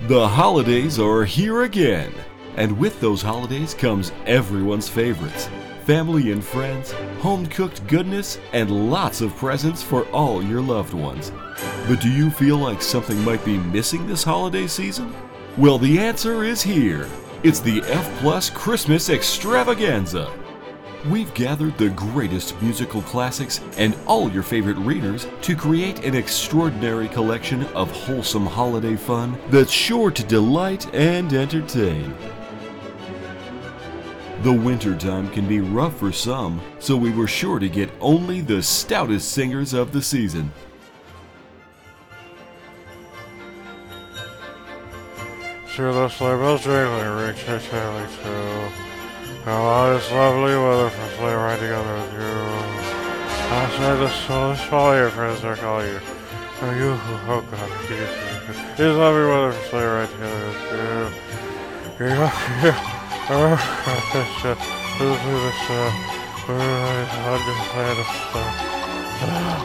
The holidays are here again. And with those holidays comes everyone's favorites family and friends, home cooked goodness, and lots of presents for all your loved ones. But do you feel like something might be missing this holiday season? Well, the answer is here. It's the F Plus Christmas Extravaganza. We've gathered the greatest musical classics and all your favorite readers to create an extraordinary collection of wholesome holiday fun that's sure to delight and entertain. The wintertime can be rough for some, so we were sure to get only the stoutest singers of the season. The sleigh bells jingling, reach Oh, it's lovely weather for sleigh ride together with you. Outside the sun, follow your friends or call you. Oh, you, oh God, Jesus. It's lovely weather for sleigh ride together with you. Yeah. Oh, this, uh, uh, uh, uh,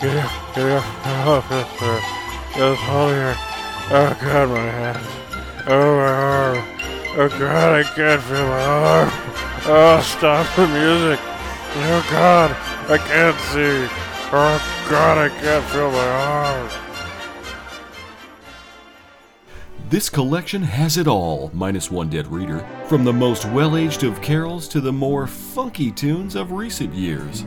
get up, get up, oh, this, uh, this whole here. Oh, God, my hands. Oh, my arm. Oh, God, I can't feel my arm. Oh, stop the music. Oh, God, I can't see. Oh, God, I can't feel my arm. This collection has it all, minus one dead reader, from the most well aged of carols to the more funky tunes of recent years.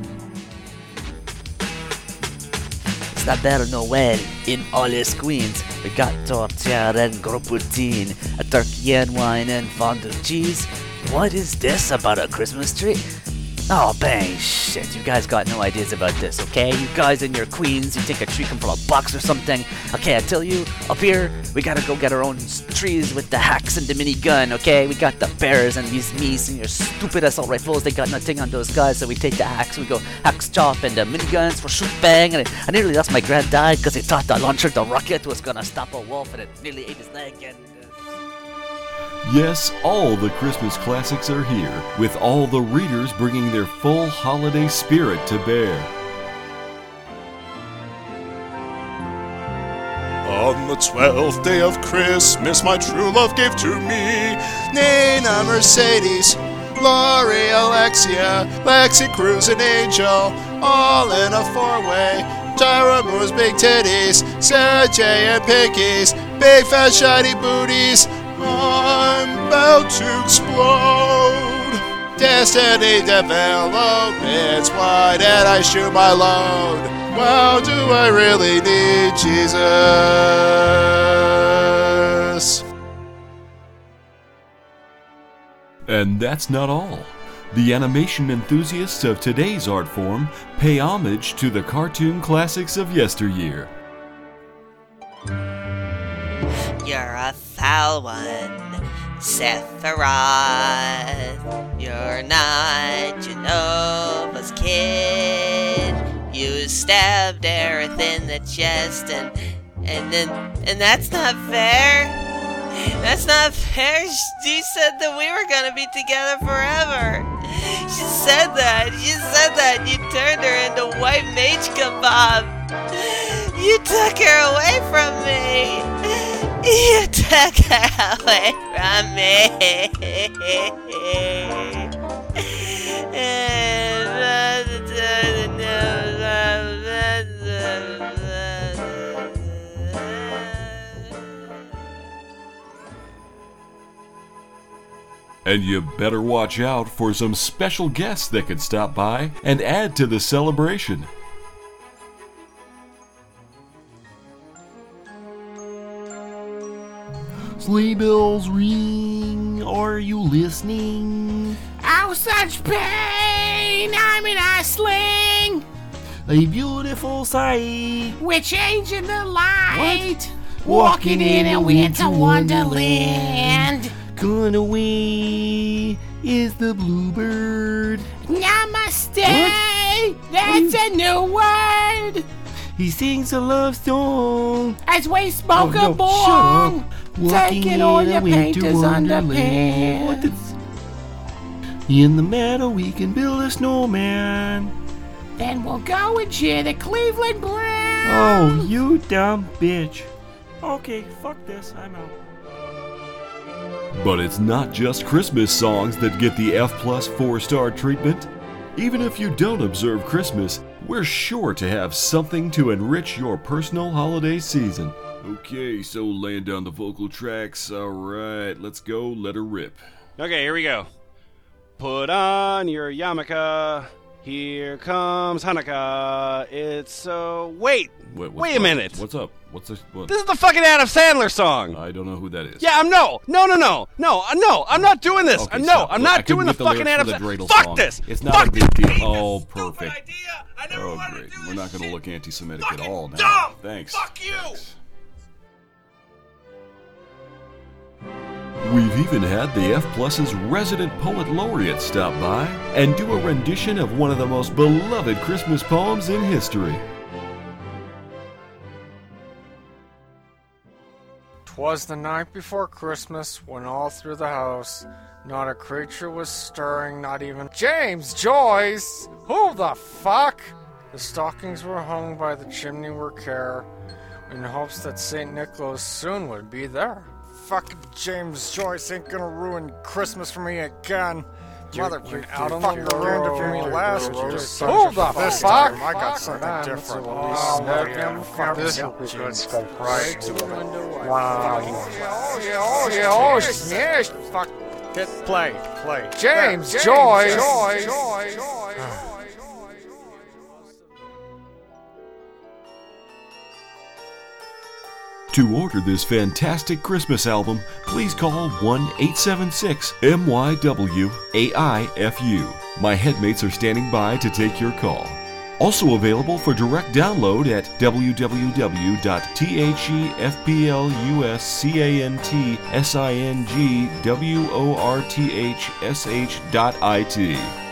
Better nowhere in all his queens. We got tortilla and gros a turkey and wine and fondue cheese. What is this about a Christmas tree? Oh, bang, shit, you guys got no ideas about this, okay? You guys and your queens, you take a tree come from a box or something? Okay, I tell you, up here, we gotta go get our own trees with the hacks and the minigun, okay? We got the bears and these meese and your stupid assault rifles, they got nothing on those guys, so we take the hacks, we go hacks chop and the miniguns for shoot bang, and I, nearly lost my grand died because they thought the launcher, the rocket, was gonna stop a wolf and it nearly ate his leg and... Yes, all the Christmas classics are here, with all the readers bringing their full holiday spirit to bear. On the twelfth day of Christmas, my true love gave to me Nana Mercedes, Lori Alexia, Lexi Cruz and Angel, all in a four-way. Tyra Moore's big titties, Sarah J and Pickies, big fat shiny booties. I'm about to explode. Destiny developments why did I shoot my load. Wow, do I really need Jesus? And that's not all. The animation enthusiasts of today's art form pay homage to the cartoon classics of yesteryear. You're a one, Sephiroth. You're not Jenova's kid. You stabbed Aerith in the chest, and and then and that's not fair. That's not fair. She said that we were gonna be together forever. She said that. She said that. You turned her into white mage kebab. You took her away from me. You took away from me. And you better watch out for some special guests that could stop by and add to the celebration. Sleigh bells ring, are you listening? Oh, such pain! I'm in a sling! A beautiful sight. We're changing the light! Walking in a winter wonderland! Gone away is the bluebird. Namaste! That's a new word! He sings a love song. As we smoke Oh, no, a bong! Shut up. Walking Taking all in a your winter painters wonderland. What underpants! In the meadow we can build a snowman. Then we'll go and cheer the Cleveland Browns! Oh, you dumb bitch. Okay, fuck this. I'm out. But it's not just Christmas songs that get the F plus 4 star treatment. Even if you don't observe Christmas, we're sure to have something to enrich your personal holiday season. Okay, so laying down the vocal tracks. Alright, let's go, let her rip. Okay, here we go. Put on your yarmulke. Here comes Hanukkah. It's so. Wait! Wait, Wait a up? minute! What's up? What's this? What? This is the fucking Adam Sandler song! I don't know who that is. Yeah, I'm no, no, no, no, no, uh, no. I'm not doing this. Okay, Uh, no, stop. I'm not doing the get the fucking lyrics Adam the Sandler. dreidel Fuck song. this. It's not Fuck a big deal. Oh, perfect. idea. I never Oh, great. to do We're this not going to shit. look anti-Semitic at all now. dumb. Thanks. Fuck you. We've even had the F Plus's resident poet laureate stop by and do a rendition of one of the most beloved Christmas poems in history. Twas the night before Christmas when all through the house not a creature was stirring, not even James Joyce! Who the fuck? The stockings were hung by the chimney with care in hopes that St. Nicholas soon would be there. Fucking James Joyce ain't gonna ruin Christmas for me again. Mother out on the veranda for me last year. Who the fuck? I got something different. Oh, this is good. Right to the window. Wow. Oh yeah, oh yeah, oh yeah. Oh, fuck. Hit play, play. James Joyce. To order this fantastic Christmas album, please call 1 876 MYW AIFU. My headmates are standing by to take your call. Also available for direct download at www.thefpluscantsigworthsh.it.